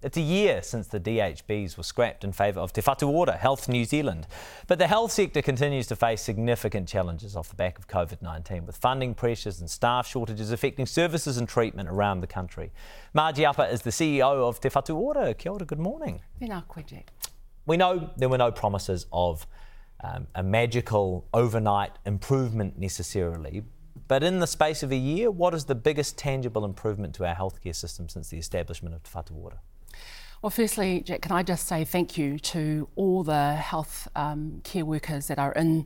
It's a year since the DHBs were scrapped in favour of Te Whatu Ora, Health New Zealand. But the health sector continues to face significant challenges off the back of COVID 19, with funding pressures and staff shortages affecting services and treatment around the country. Margie Apa is the CEO of Te Whatu Ora. Kia ora, good morning. We know there were no promises of um, a magical overnight improvement necessarily, but in the space of a year, what is the biggest tangible improvement to our healthcare system since the establishment of Te Whatu Ora? Well, firstly, Jack, can I just say thank you to all the health um, care workers that are in,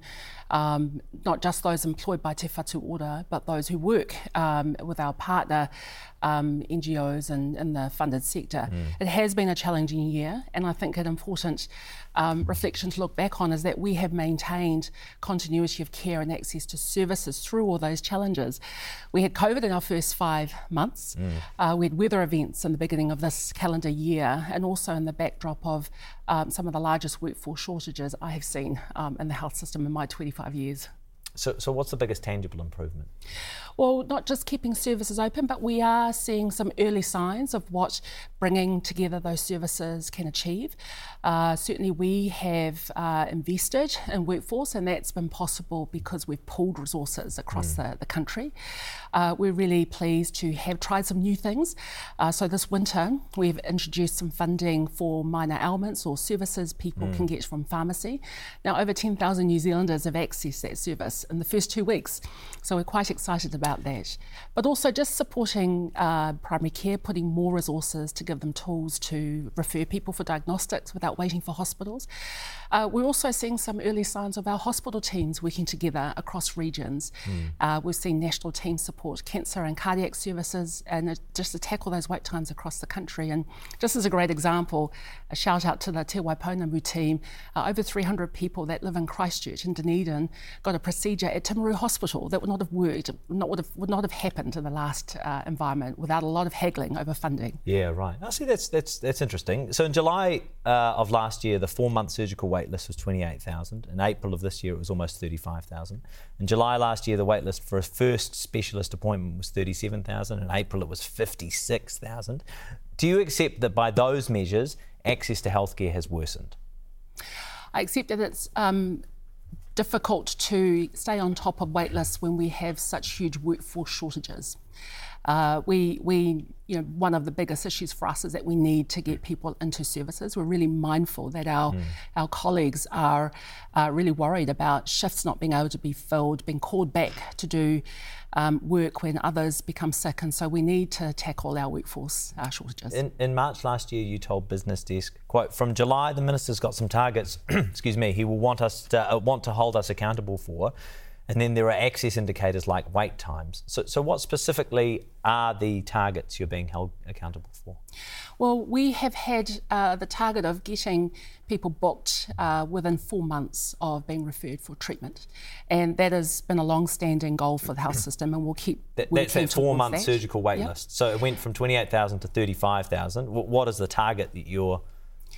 um, not just those employed by Te Whatu Ora, but those who work um, with our partner um, NGOs and in the funded sector. Mm. It has been a challenging year, and I think an important um, reflection to look back on is that we have maintained continuity of care and access to services through all those challenges. We had COVID in our first five months. Mm. Uh, we had weather events in the beginning of this calendar year, and also in the backdrop of um, some of the largest workforce shortages I have seen um, in the health system in my 25 years. So, so what's the biggest tangible improvement? Well, not just keeping services open, but we are seeing some early signs of what bringing together those services can achieve. Uh, certainly, we have uh, invested in workforce, and that's been possible because we've pooled resources across mm. the, the country. Uh, we're really pleased to have tried some new things. Uh, so, this winter, we've introduced some funding for minor ailments or services people mm. can get from pharmacy. Now, over 10,000 New Zealanders have accessed that service in the first two weeks. So we're quite excited about that. But also just supporting uh, primary care, putting more resources to give them tools to refer people for diagnostics without waiting for hospitals. Uh, we're also seeing some early signs of our hospital teams working together across regions. Mm. Uh, we've seen national teams support cancer and cardiac services and just to tackle those wait times across the country. And just as a great example, a shout out to the Te Waipounamu team, uh, over 300 people that live in Christchurch in Dunedin got a procedure at Timaru Hospital that would not have worked, not would have would not have happened in the last uh, environment without a lot of haggling over funding. Yeah, right. I see. That's that's that's interesting. So in July uh, of last year, the four-month surgical wait list was twenty-eight thousand. In April of this year, it was almost thirty-five thousand. In July last year, the wait list for a first specialist appointment was thirty-seven thousand. In April, it was fifty-six thousand. Do you accept that by those measures, access to healthcare has worsened? I accept that it's um, difficult to stay on top of waitlists when we have such huge workforce shortages. Uh, we, we, you know, one of the biggest issues for us is that we need to get people into services. We're really mindful that our, mm. our colleagues are uh, really worried about shifts not being able to be filled, being called back to do um, work when others become sick. And so we need to tackle our workforce uh, shortages. In, in March last year, you told Business Desk, quote, from July, the minister's got some targets, excuse me, he will want us to, uh, want to hold us accountable for. And then there are access indicators like wait times. So, so what specifically are the targets you're being held accountable for? Well, we have had uh, the target of getting people booked uh, within four months of being referred for treatment. And that has been a long standing goal for the health system, and we'll keep that, That's that four month surgical wait yep. list. So it went from 28,000 to 35,000. What is the target that you're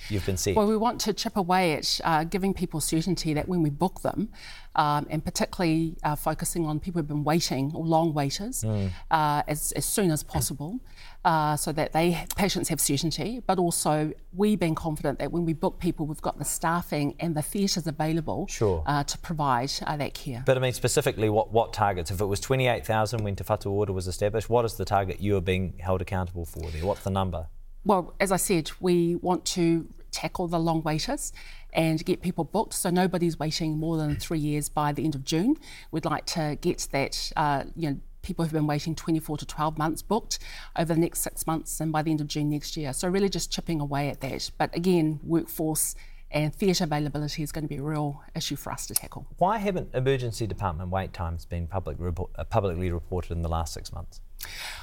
you've been seeing? Well, we want to chip away at uh, giving people certainty that when we book them, um, and particularly uh, focusing on people who've been waiting or long waiters mm. uh, as, as soon as possible, uh, so that they patients have certainty, but also we being confident that when we book people, we've got the staffing and the theatres available sure. Uh, to provide uh, that care. But I mean, specifically, what, what targets? If it was 28,000 when Te Whatu Ora was established, what is the target you are being held accountable for there? What's the number? Well, as I said, we want to tackle the long waiters and get people booked so nobody's waiting more than three years by the end of June. We'd like to get that, uh, you know, people who've been waiting 24 to 12 months booked over the next six months and by the end of June next year. So, really just chipping away at that. But again, workforce and theatre availability is going to be a real issue for us to tackle. Why haven't emergency department wait times been public uh, publicly reported in the last six months?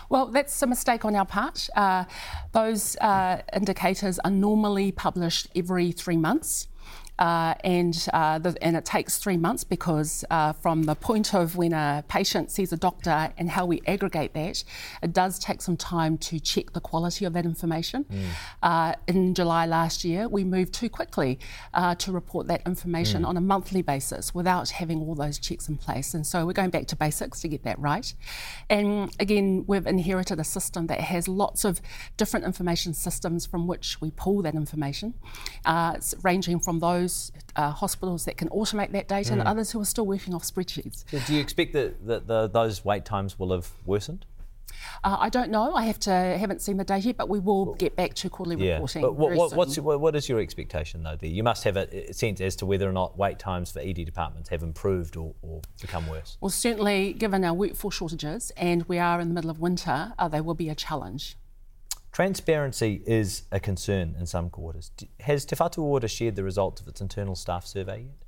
Well, that's a mistake on our part. Uh, those uh, indicators are normally published every three months. Uh, and uh, the, and it takes three months because uh, from the point of when a patient sees a doctor and how we aggregate that, it does take some time to check the quality of that information. Mm. in July last year, we moved too quickly uh, to report that information mm. on a monthly basis without having all those checks in place. And so we're going back to basics to get that right. And again, we've inherited a system that has lots of different information systems from which we pull that information, uh, ranging from those those uh, hospitals that can automate that data mm. and others who are still working off spreadsheets. So do you expect that, that the, those wait times will have worsened? Uh, I don't know. I have to haven't seen the data yet, but we will get back to quarterly yeah. reporting. But what, what, what's, what is your expectation though? There, you must have a, a, sense as to whether or not wait times for ED departments have improved or, or, become worse. Well, certainly, given our workforce shortages and we are in the middle of winter, uh, they will be a challenge. Transparency is a concern in some quarters. Has Te Whatu Ora shared the results of its internal staff survey yet?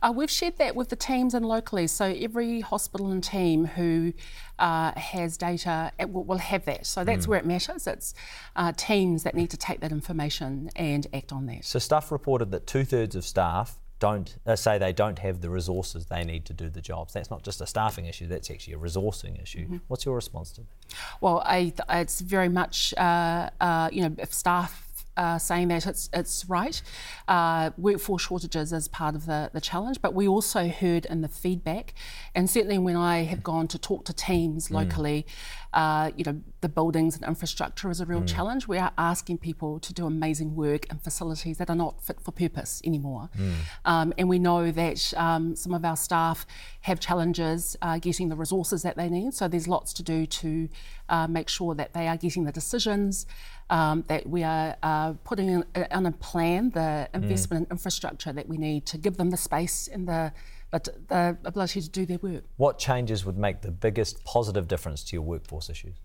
Uh, we've shared that with the teams and locally. So every hospital and team who uh, has data will, will, have that. So that's mm. where it matters. It's uh, teams that need to take that information and act on that. So staff reported that two thirds of staff don't uh, say they don't have the resources they need to do the jobs. That's not just a staffing issue; that's actually a resourcing issue. Mm-hmm. What's your response to that? Well, I, it's very much uh, uh, you know if staff uh, saying that it's, it's right. Uh, workforce shortages is part of the, the challenge, but we also heard in the feedback, and certainly when I have gone to talk to teams mm. locally, uh, you know, the buildings and infrastructure is a real mm. challenge. We are asking people to do amazing work in facilities that are not fit for purpose anymore. Mm. Um, and we know that um, some of our staff have challenges uh, getting the resources that they need, so there's lots to do to uh, make sure that they are getting the decisions um, that we are uh, putting in, uh, on a plan the investment mm. in infrastructure that we need to give them the space and the, the ability to do their work. What changes would make the biggest positive difference to your workforce issues?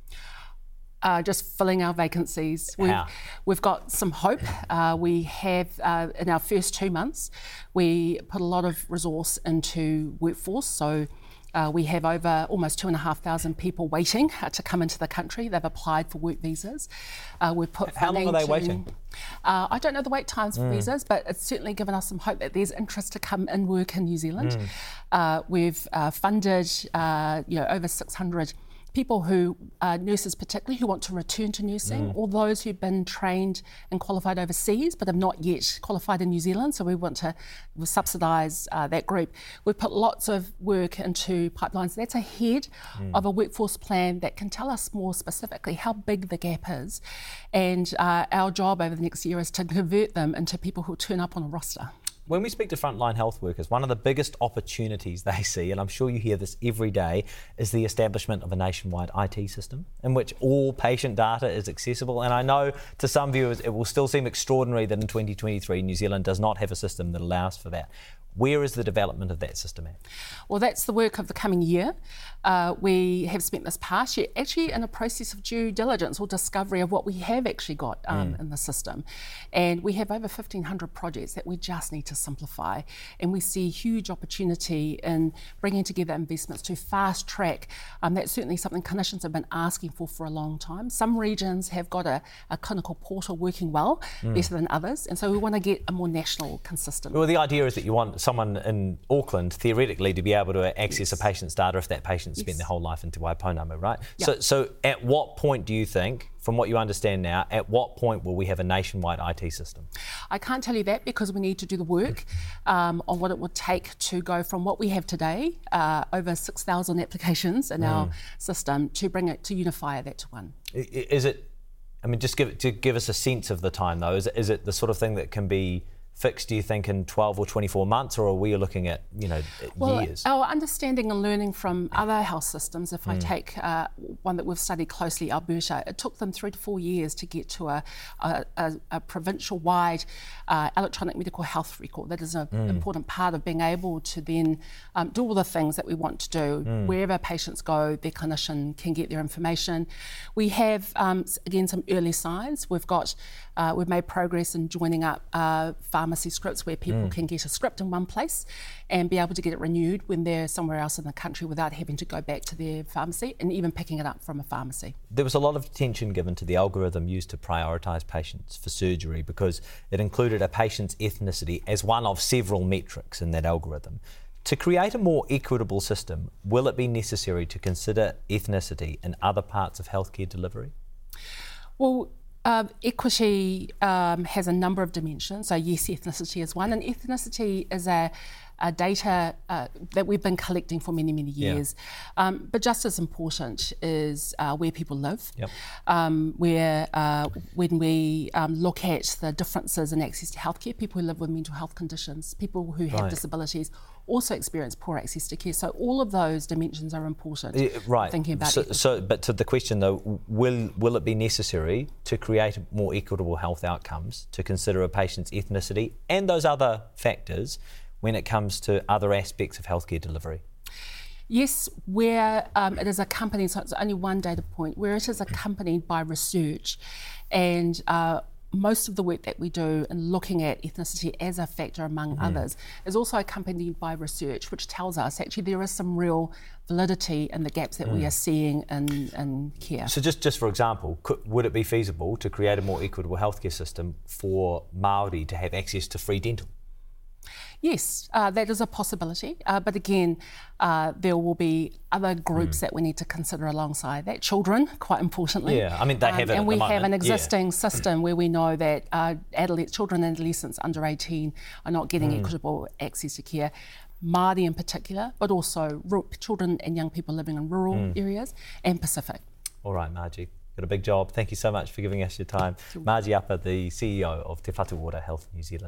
Uh, just filling our vacancies. We've, we've got some hope. Uh, we have, uh, in our first two months, we put a lot of resource into workforce. So uh, we have over almost 2,500 people waiting uh, to come into the country. They've applied for work visas. Uh, we've put How long are they waiting? Uh, I don't know the wait times for mm. visas, but it's certainly given us some hope that there's interest to come and work in New Zealand. Mm. Uh, we've uh, funded you know, over 600 people who, uh, nurses particularly, who want to return to nursing, mm. or those who've been trained and qualified overseas but have not yet qualified in New Zealand. So we want to subsidise uh, that group. We've put lots of work into pipelines. That's ahead mm. of a workforce plan that can tell us more specifically how big the gap is. And uh, our job over the next year is to convert them into people who turn up on a roster when we speak to frontline health workers, one of the biggest opportunities they see, and I'm sure you hear this every day, is the establishment of a nationwide IT system in which all patient data is accessible. And I know to some viewers it will still seem extraordinary that in 2023 New Zealand does not have a system that allows for that. Where is the development of that system at? Well, that's the work of the coming year. Uh, we have spent this past year actually in a process of due diligence or discovery of what we have actually got um, mm. in the system. And we have over 1,500 projects that we just need to simplify. And we see huge opportunity in bringing together investments to fast track. Um, that's certainly something clinicians have been asking for for a long time. Some regions have got a, a clinical portal working well, mm. better than others. And so we want to get a more national, consistent. Well, the idea is that you want someone in Auckland theoretically to be able to access yes. a patient's data if that patient spent yes. their whole life in Te Waipounamu, right? Yep. So, so at what point do you think, from what you understand now, at what point will we have a nationwide IT system? I can't tell you that because we need to do the work um, on what it would take to go from what we have today, uh, over 6,000 applications in mm. our system, to bring it to unify that to one. Is it? I mean, just give to give us a sense of the time though. Is it, is it the sort of thing that can be fixed, do you think, in 12 or 24 months, or are we looking at, you know, well, years? Our understanding and learning from other health systems, if mm. I take uh, one that we've studied closely, Alberta, it took them three to four years to get to a, a, a, a provincial-wide uh, electronic medical health record. That is an mm. important part of being able to then um, do all the things that we want to do. Mm. Wherever patients go, their clinician can get their information. We have, um, again, some early signs. We've got, uh, we've made progress in joining up uh, pharmacy scripts where people mm. can get a script in one place and be able to get it renewed when they're somewhere else in the country without having to go back to their pharmacy and even picking it up from a pharmacy. There was a lot of attention given to the algorithm used to prioritise patients for surgery because it included a patient's ethnicity as one of several metrics in that algorithm. To create a more equitable system, will it be necessary to consider ethnicity in other parts of healthcare delivery? Well, uh, equity um, has a number of dimensions. So, yes, ethnicity is one, and ethnicity is a, a data uh, that we've been collecting for many, many years. Yeah. Um, but just as important is uh, where people live, yep. um, where uh, when we um, look at the differences in access to healthcare, people who live with mental health conditions, people who have right. disabilities, also experience poor access to care. So all of those dimensions are important. Yeah, right. Thinking about so, so, but to the question though, will will it be necessary to create more equitable health outcomes to consider a patient's ethnicity and those other factors when it comes to other aspects of healthcare delivery? Yes, where um, it is accompanied, so it's only one data point, where it is accompanied by research and uh, most of the work that we do in looking at ethnicity as a factor among others is also accompanied by research which tells us actually there is some real validity in the gaps that mm. we are seeing in, in care. So just, just for example, could, would it be feasible to create a more equitable healthcare system for Māori to have access to free dental? Yes, uh, that is a possibility. Uh, but again, uh, there will be other groups mm. that we need to consider alongside that. Children, quite importantly. Yeah, I mean, they have um, And we have an existing yeah. system where we know that uh, children and adolescents under 18 are not getting mm. equitable access to care. Māori in particular, but also children and young people living in rural mm. areas and Pacific. All right, Margie. Got a big job. Thank you so much for giving us your time. Margie Apa, the CEO of Te Whatu Ora Health New Zealand.